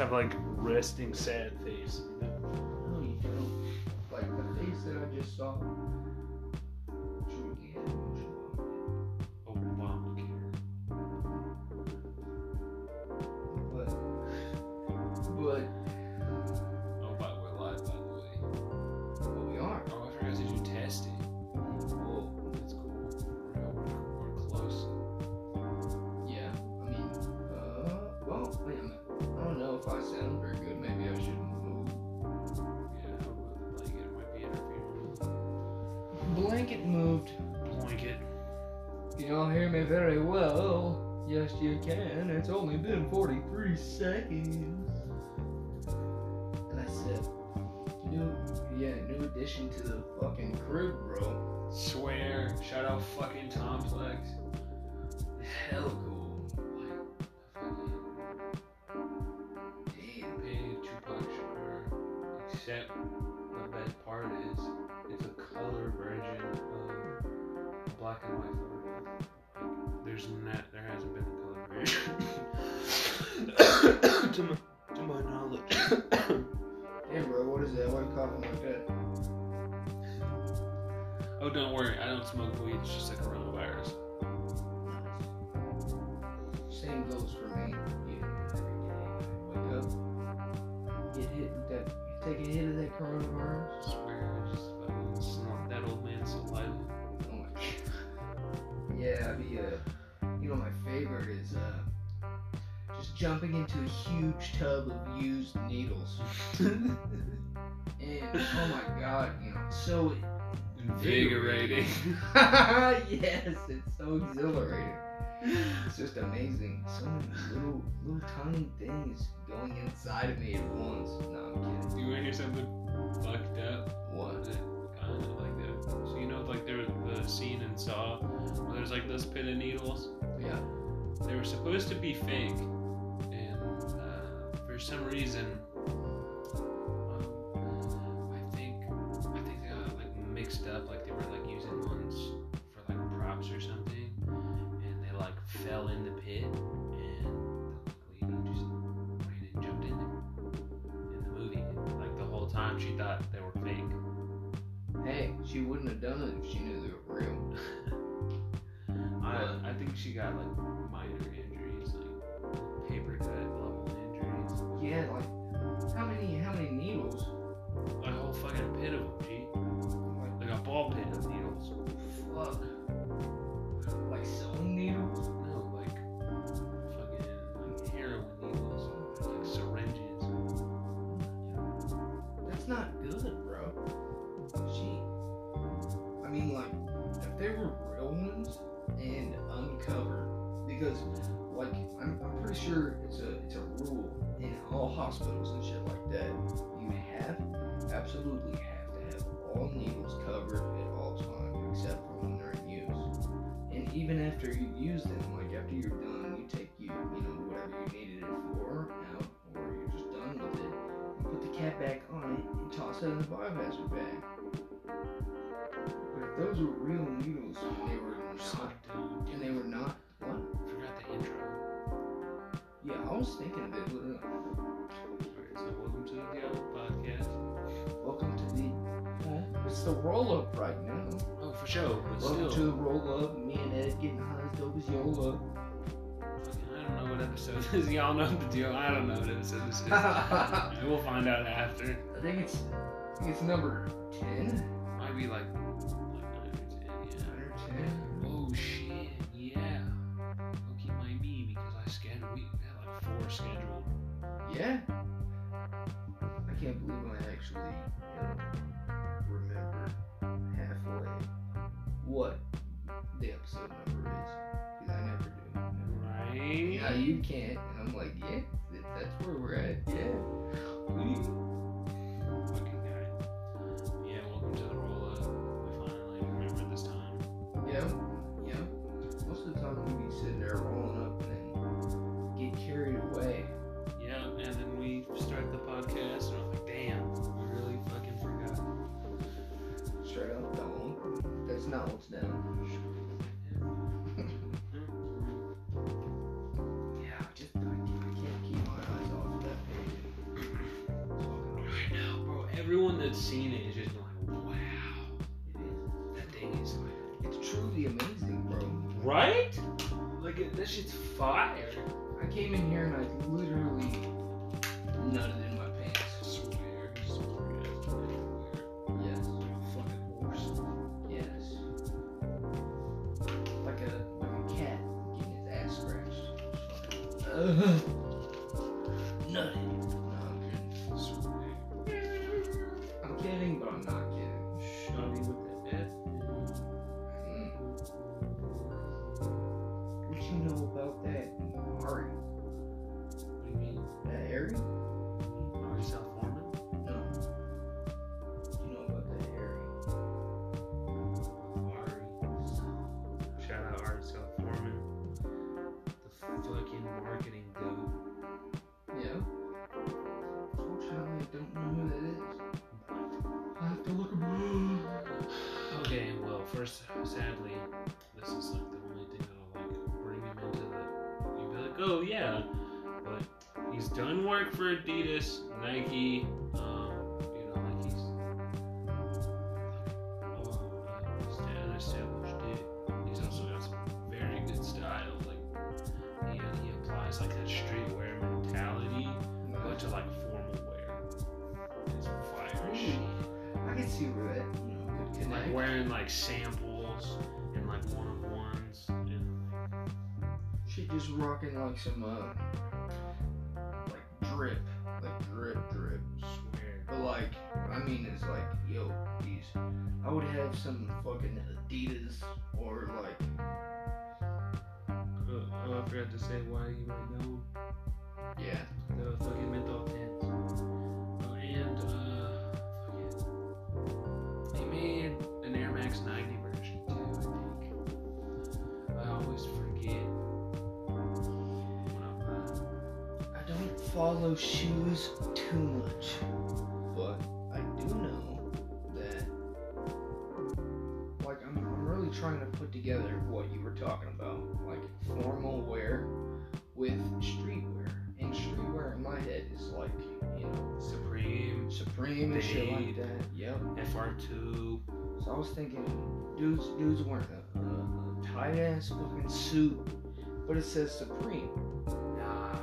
have like resting sad face. No, you don't. Like the face that I just saw. Only been 43 seconds. That's it. New, yeah, new addition to the fucking crew, bro. Swear. Shout out fucking Tomplex. Hell cool. Like, fucking Damn. big Tupac Shakur. Except the best part is it's a color version of a black and white photo. There's not, there hasn't been to, my, to my knowledge. Damn, bro, what is that? Why are you coughing like that? oh, don't worry, I don't smoke weed. It's just a huge tub of used needles. and oh my god, you know, so Invigorating. yes, it's so exhilarating. It's just amazing. So many little, little tiny things going inside of me at once. No, I'm kidding. you wanna hear something fucked up? What? Kind of like that. So you know, like there the scene in Saw where there's like this pin of needles. Yeah. They were supposed to be fake, some reason, um, I think I think they got like mixed up. Like they were like using ones for like props or something, and they like fell in the pit, and the lady just ran and jumped in there in the movie. Like the whole time, she thought they were fake. Hey, she wouldn't have done it if she knew they were real. I, I think she got like Yeah, like But those were real needles they were not, and they were not, what? Forgot the intro. Yeah, I was thinking of it. But, uh, Alright, so welcome to the podcast. welcome to the. It's the roll up right now. Oh, for sure, but Welcome still. to the roll up. Me and Ed getting high as dope as fucking- I don't know what episode this is. Y'all know the deal. I don't know what episode this is. We'll find out after. I think it's. I think it's number ten. Might be like, like 9 or 10, yeah. Nine or ten. Oh shit, yeah. Loki might be because I scheduled, we had like four scheduled. Yeah. I can't believe I actually you know, remember halfway what the episode number is. Because I never do. Right? Yeah, you can't. And I'm like, yeah, that's where we're at. Yeah. Like it, that shit's fire. I came in here and I literally nutted in my wearing like samples and like one of ones and She just rocking like some, uh, like drip, like drip, drip. swear But like, I mean, it's like, yo, these. I would have some fucking Adidas or like, oh, oh, I forgot to say why you might know yeah, the fucking menthol follow shoes too much, but I do know that, like, I'm, I'm really trying to put together what you were talking about, like formal wear with streetwear. And streetwear in my head is like, you know, Supreme Supreme and shit like Fade. that. Yep. FR2 So I was thinking, dudes, dudes wearing a, a, a tight ass fucking suit, but it says Supreme. Nah,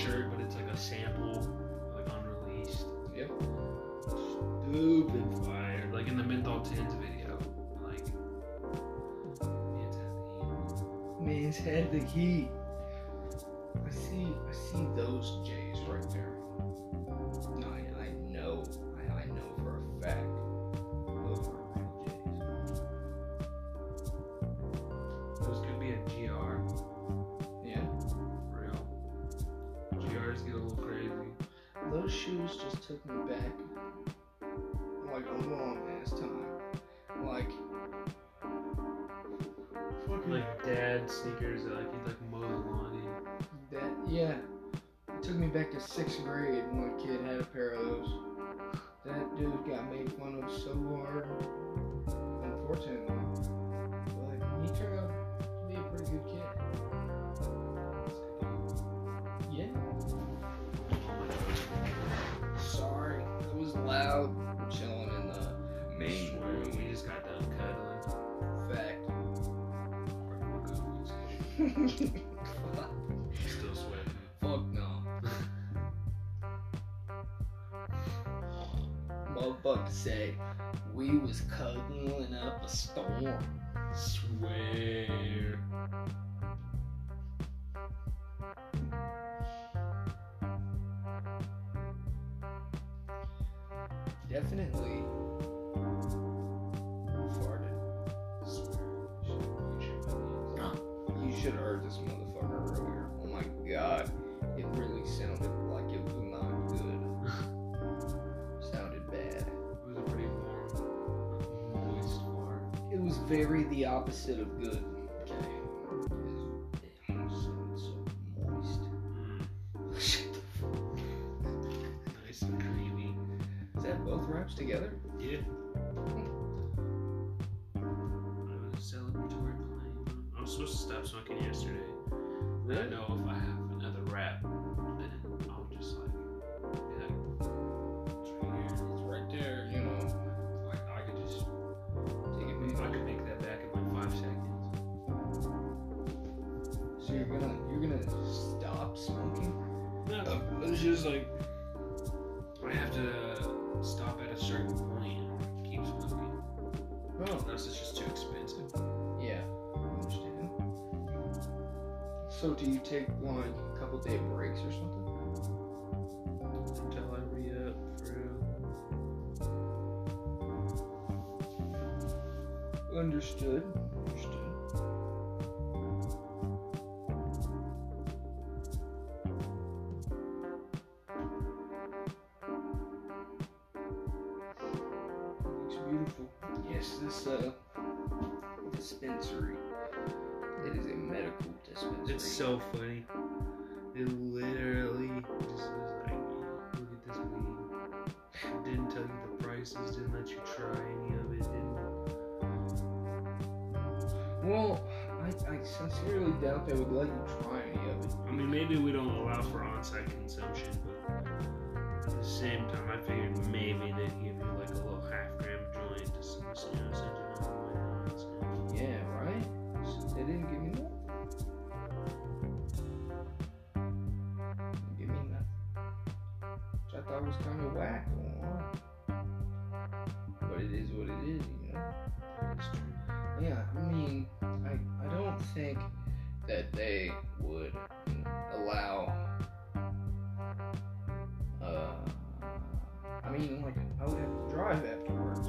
shirt, but it's like a sample, like unreleased. Yep. Stupid fire, like in the menthol tins video, like. Man's had the heat. Man's had the heat. I see, I see those J's Just took me back like a long ass time. Like, fucking Like dad sneakers that like he'd like mow the lawn in. that. Yeah, it took me back to sixth grade when a kid had a pair of those. That dude got made fun of so hard. Unfortunately, main Swear, we just got done cuddling. Fact. Fuck Still sweating. Fuck no. Motherfucker say we was cuddling up a storm. Swear. Definitely this motherfucker earlier. Oh my god. It really sounded like it was not good. sounded bad. It was a pretty warm, moist fart. It was very the opposite of It's just too expensive. yeah. I understand. So do you take one couple day breaks or something? Yeah, I mean, I, I don't think that they would allow. Uh, I mean, like, I would have to drive afterwards.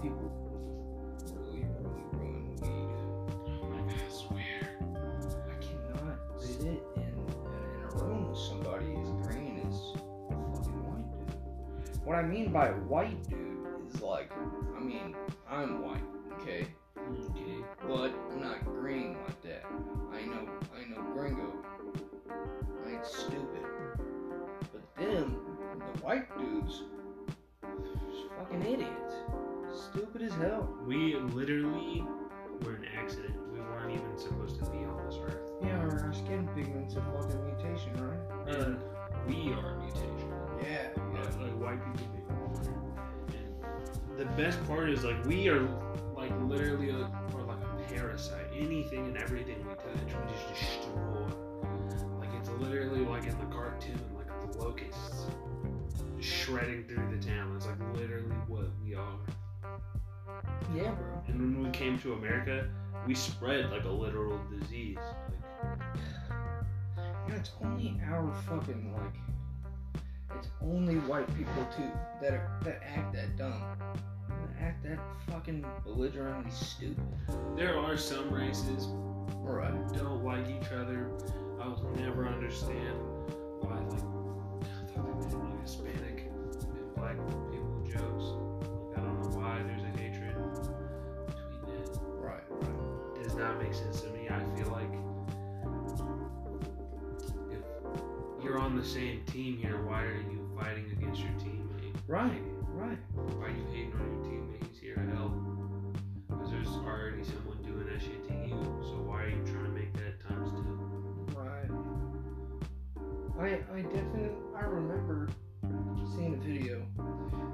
People really, really ruin weed. Oh my god, I swear. I cannot sit in, in a room with somebody as green as a fucking white dude. What I mean by white dude is like, I mean, I'm white, okay? Okay. We literally were an accident. We weren't even supposed to be on this earth. Yeah, our our skin pigment's a fucking mutation, right? And We are a mutation. Yeah, uh, like white people the best part is like we are Like literally a, are like a parasite. Anything and everything we touch, we just destroy. like it's literally like in the cartoon, like the locusts. Shredding through the town. It's like literally what we are. Yeah, bro. And when we came to America, we spread like a literal disease. Like And it's only our fucking like, it's only white people too that are, that act that dumb, that act that fucking belligerently stupid. There are some races Right. don't like each other. I will never understand why like I thought they did like Hispanic and black people jokes. Not make sense to me. I feel like if you're on the same team here, why are you fighting against your teammate? Right. Right. Why are you hating on your teammates here to help. Because there's already someone doing that shit to you. So why are you trying to make that times two? Right. I I definitely I remember seeing a video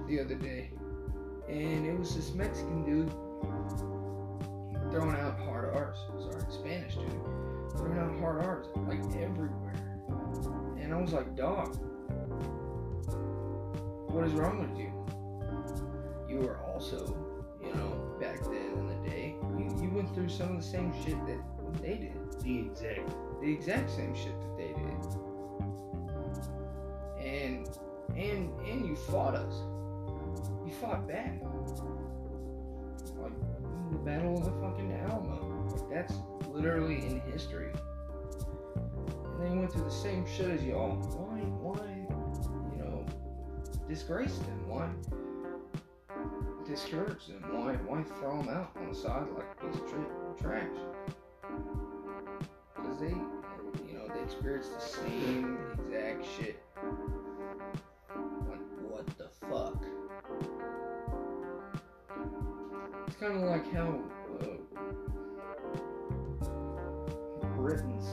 the other day, and it was this Mexican dude throwing out hard R's. Sorry, Spanish dude throwing out hard R's like everywhere, and I was like, dog, what is wrong with you? You were also, you know, back then in the day, you, you went through some of the same shit that they did The exact. the exact same shit that they did. And and and you fought us. You fought back. The Battle of the fucking Alamo. That's literally in history. And they went through the same shit as y'all. Why why you know disgrace them? Why discourage them? Why why throw them out on the side like piece tra- trash? because they, you know, they experienced the same exact shit. Like, what the fuck? It's kind of like how uh, Britons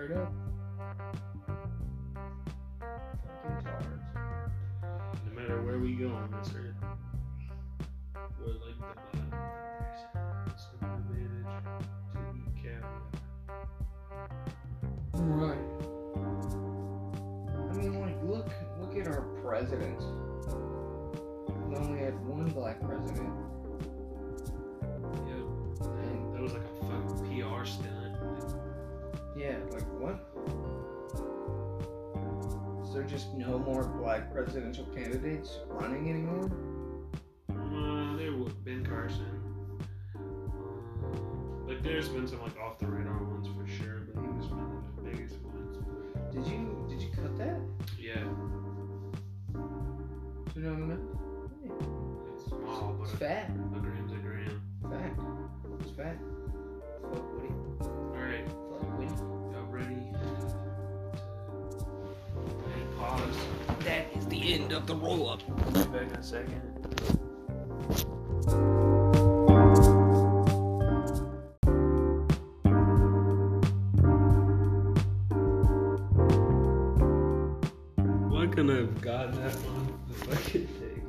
Straight up. Fucking tards. No matter where we go on this earth, we're like the bottom. There's no advantage to eat caviar. Right. I mean, like, look, look at our presidents. We only had one black president, yeah, like what? Is there just no more black presidential candidates running anymore? Uh, there was Ben Carson. Uh, like, there's been some like off the radar ones for sure, but he was one of the biggest ones. Did you did you cut that? Yeah, Do You know what I mean? it's small, but It's a, fat. a gram's a gram. Fact. It's fat. The end of the roll up. Be back in a second. Why couldn't I have gotten that on the fucking thing?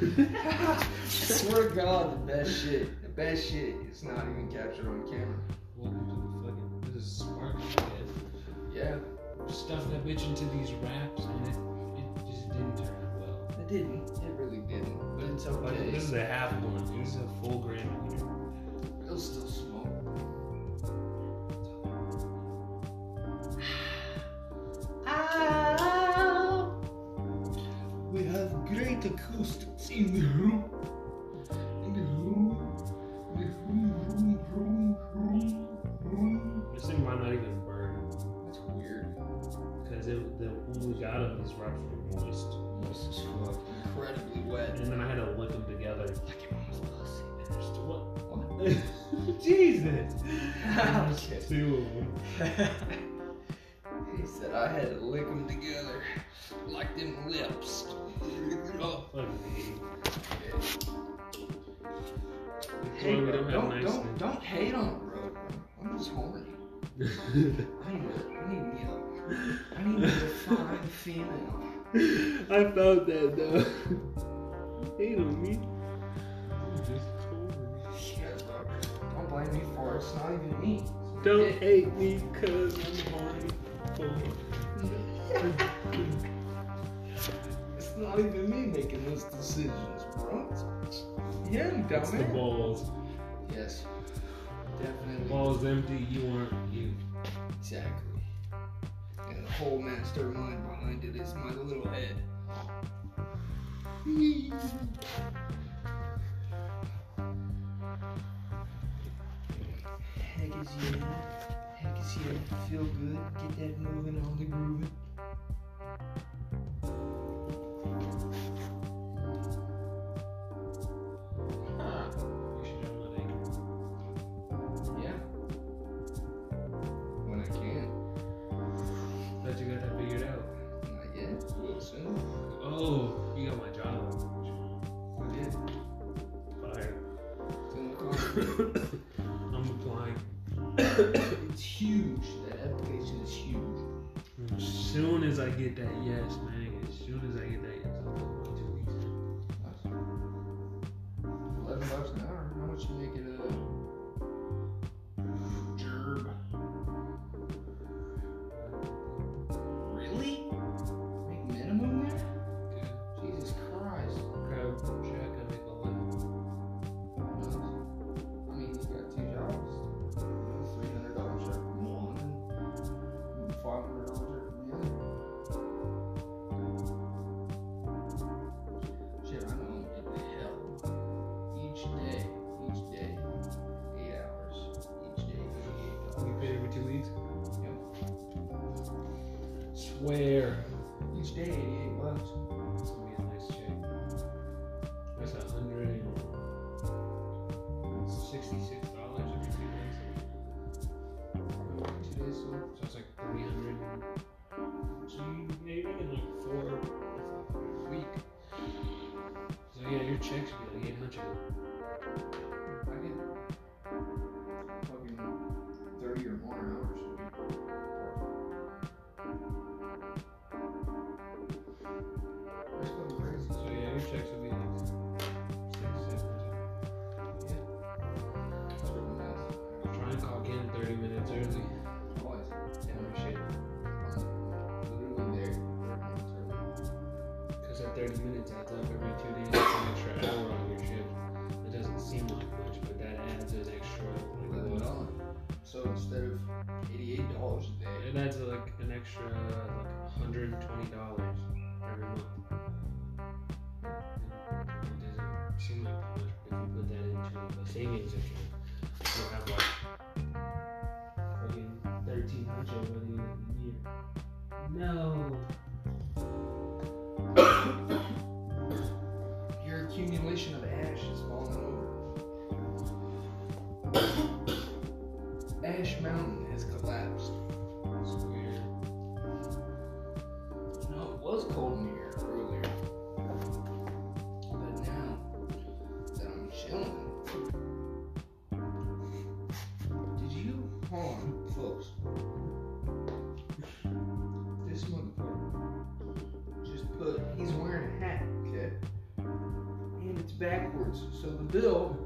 Swear to God, the best shit, the best shit is not even captured on camera. Welcome to the fucking. This is smart shit. Yeah, Stuff that bitch into these wraps and it, it just didn't turn out well. it didn't. It really didn't. But it's Like, okay. this is a half one. This is a full gram in he said I had to lick them together like them lips. Oh. Hey, bro, don't don't, nice don't, don't hate on it, bro. I'm just horny. I need, I need a, I need a fine female. I felt that though. Hate on me. I'm just told. Yeah, bro. Don't blame me for it. It's not even me. Don't hate me cause I'm horny. It's not even me making those decisions, bro. Yeah, It's him, That's the balls. Yes. Definitely. Balls empty, you aren't you. Exactly. And the whole mastermind behind it is my little head. Heck is yeah. Heck is yeah. Feel good. Get that moving on the grooving. yes, man. swear minutes adds up every two days. It's an extra hour on your shift. It doesn't seem like much, but that adds an extra like what? So instead of eighty-eight dollars a day, it adds like an extra like hundred and twenty dollars every month. It doesn't seem like much, but if you put that into a savings account, you'll have like fucking thirteen hundred of the year. No. so the bill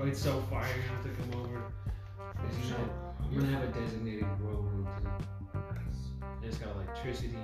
bro. It's so fire. You have to come over. I'm gonna, have a designated grow room. It's got electricity.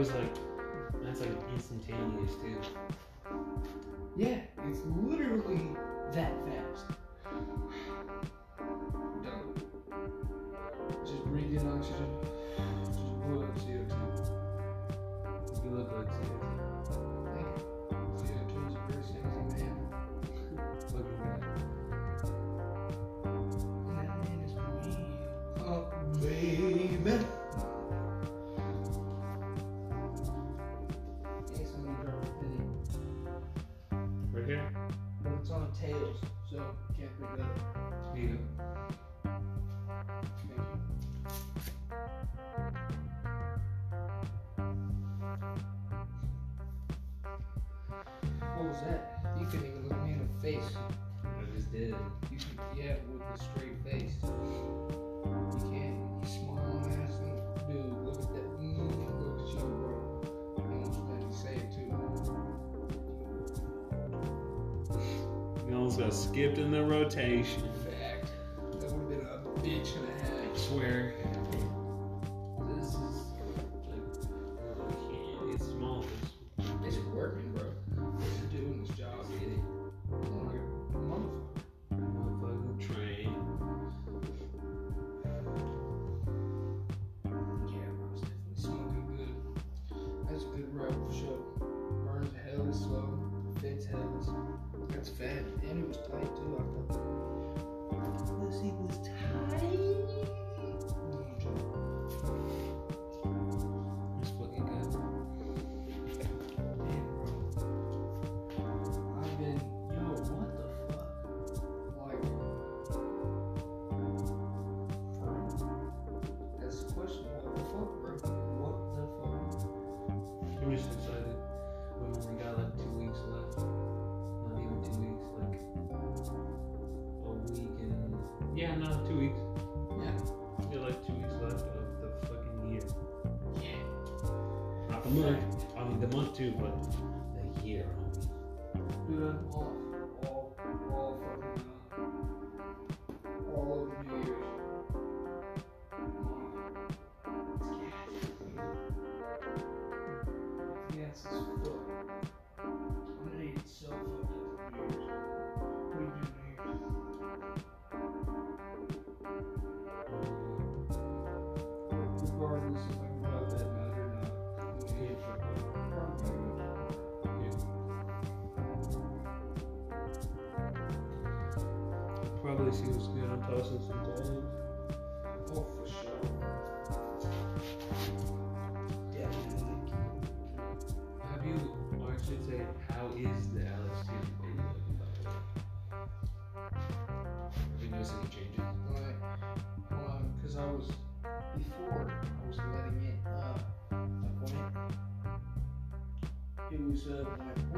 was like Browns got skipped in the rotation. In Fact. That would have been a bitch and a half. I swear. definitely see what's good on Tossins and gold. Oh, for sure. Definitely. Have you, or I should say, how is the LSD? looking Have you noticed any changes? Because um, I was, before, I was letting it, uh, like when it, it was, uh, like,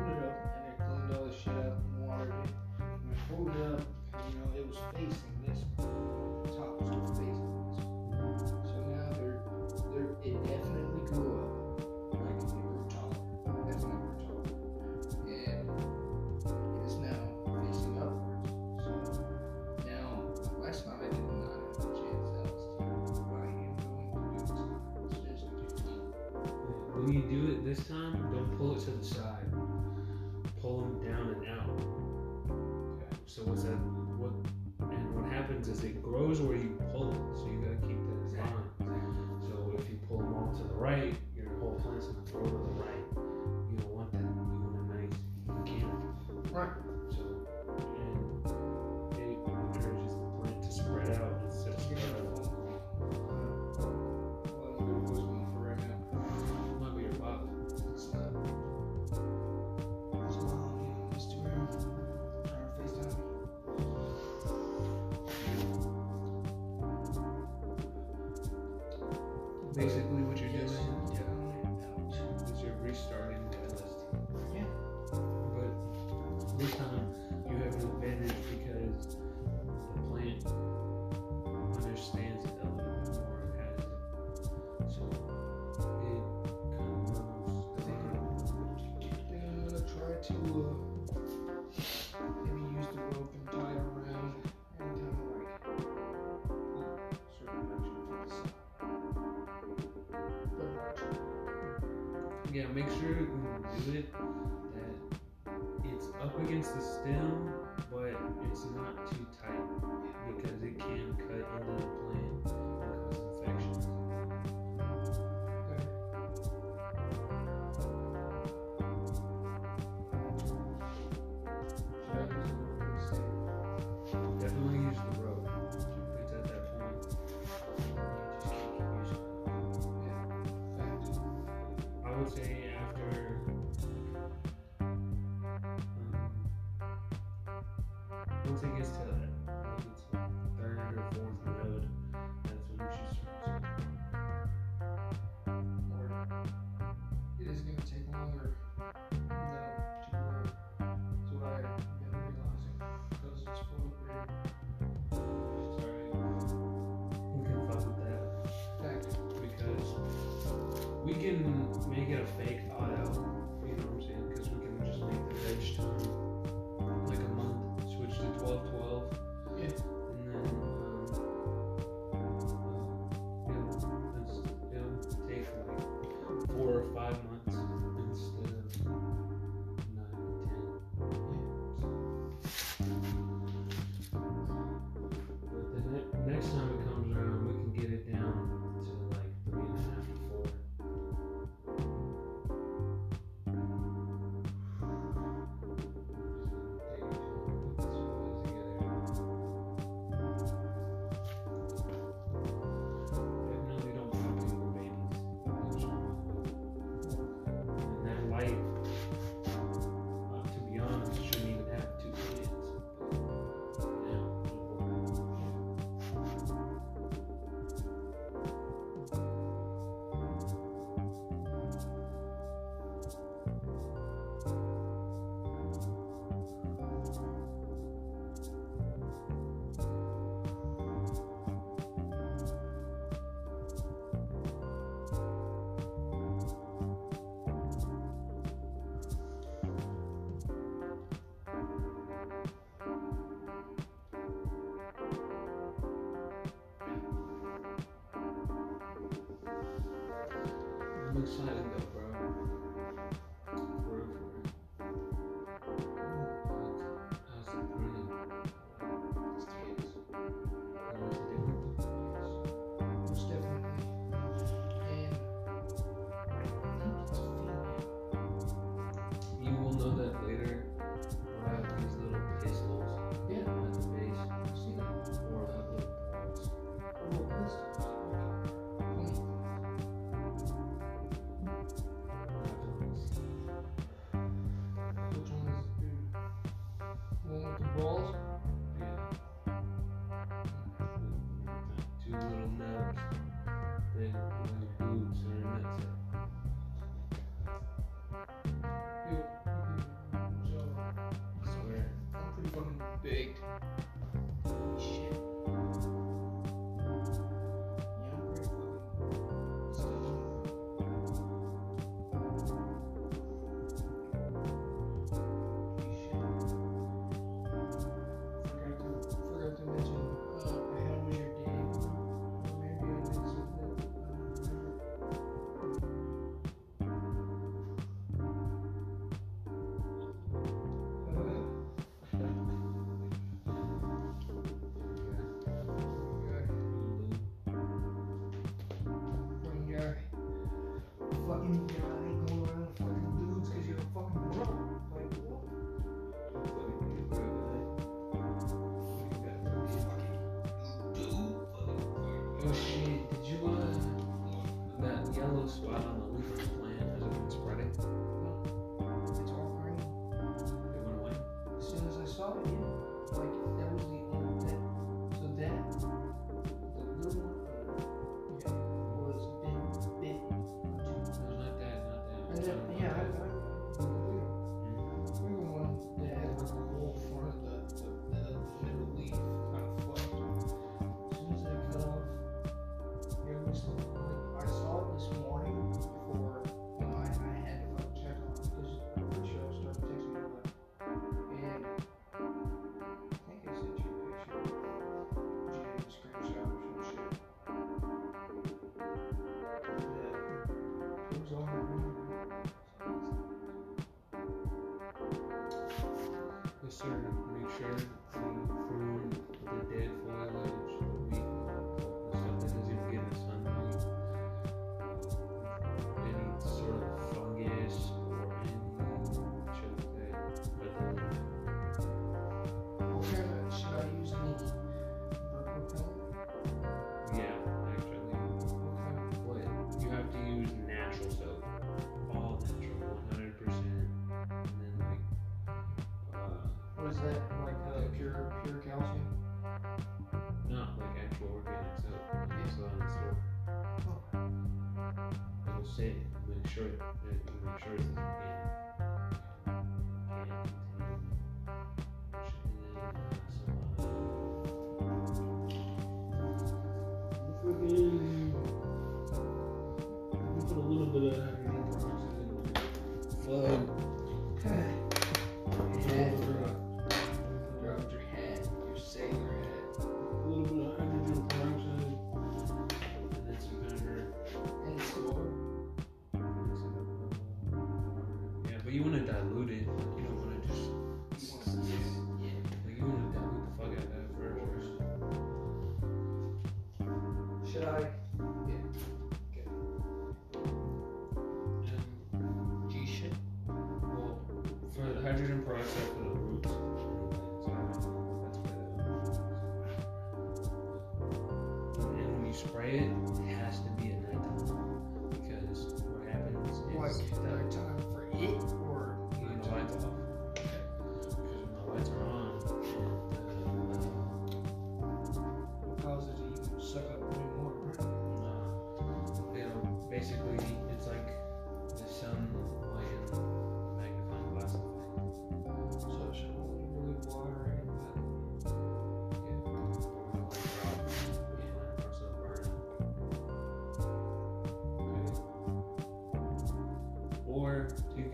When you do it this time, don't pull it to the side. Pull them down and out. Okay. So what's that? What and what happens is it grows where you pull it. So you gotta keep that in mind. So if you pull them all to the right, up against the stem, but it's not too tight because it can cut into the silent though, bro. show. state, make sure it, it make sure spray it, it has to be at night time because what happens is like nighttime for it or you time?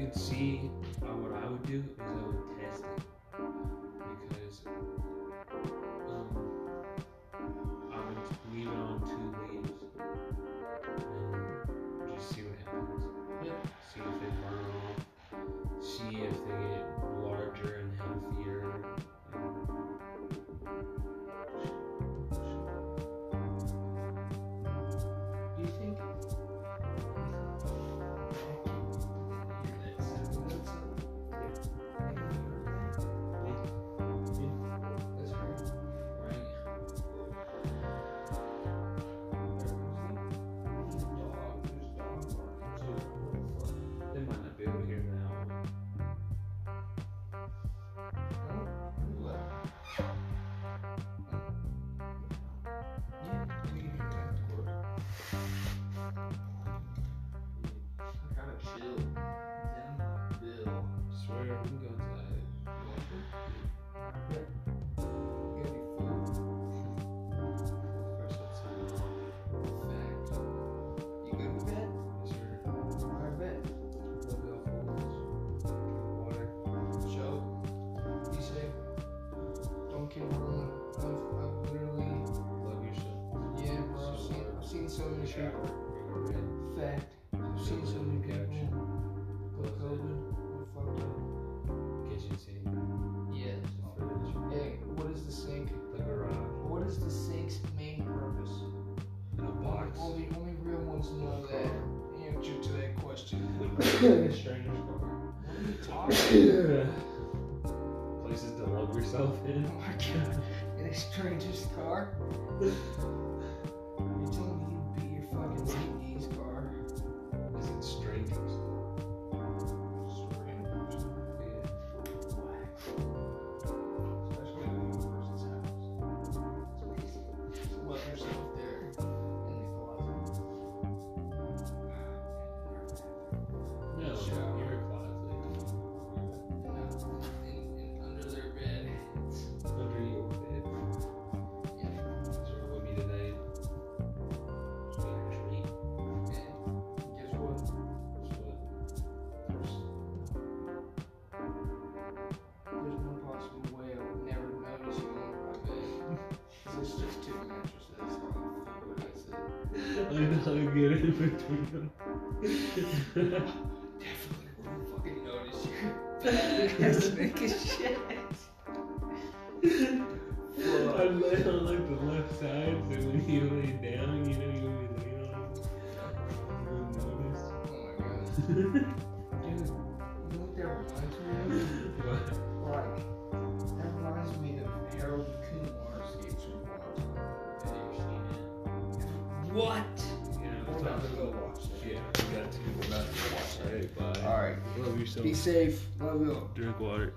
could see uh, what I would do is I would test it. picture, in fact, I've seen someone get cooked open or fucked up. Kitchen sink. Yes. The fridge. Hey, what is the sink? The garage. What is the sink's main purpose? In a box. Only, only real ones know that answer to that question. Stranger's car. What are you talking about? Places to lug yourself in. Oh my god. In a stranger's car? Thanks. I'll get it between them. Definitely won't fucking notice you. That's making shit. Safe. Love you. Drink water.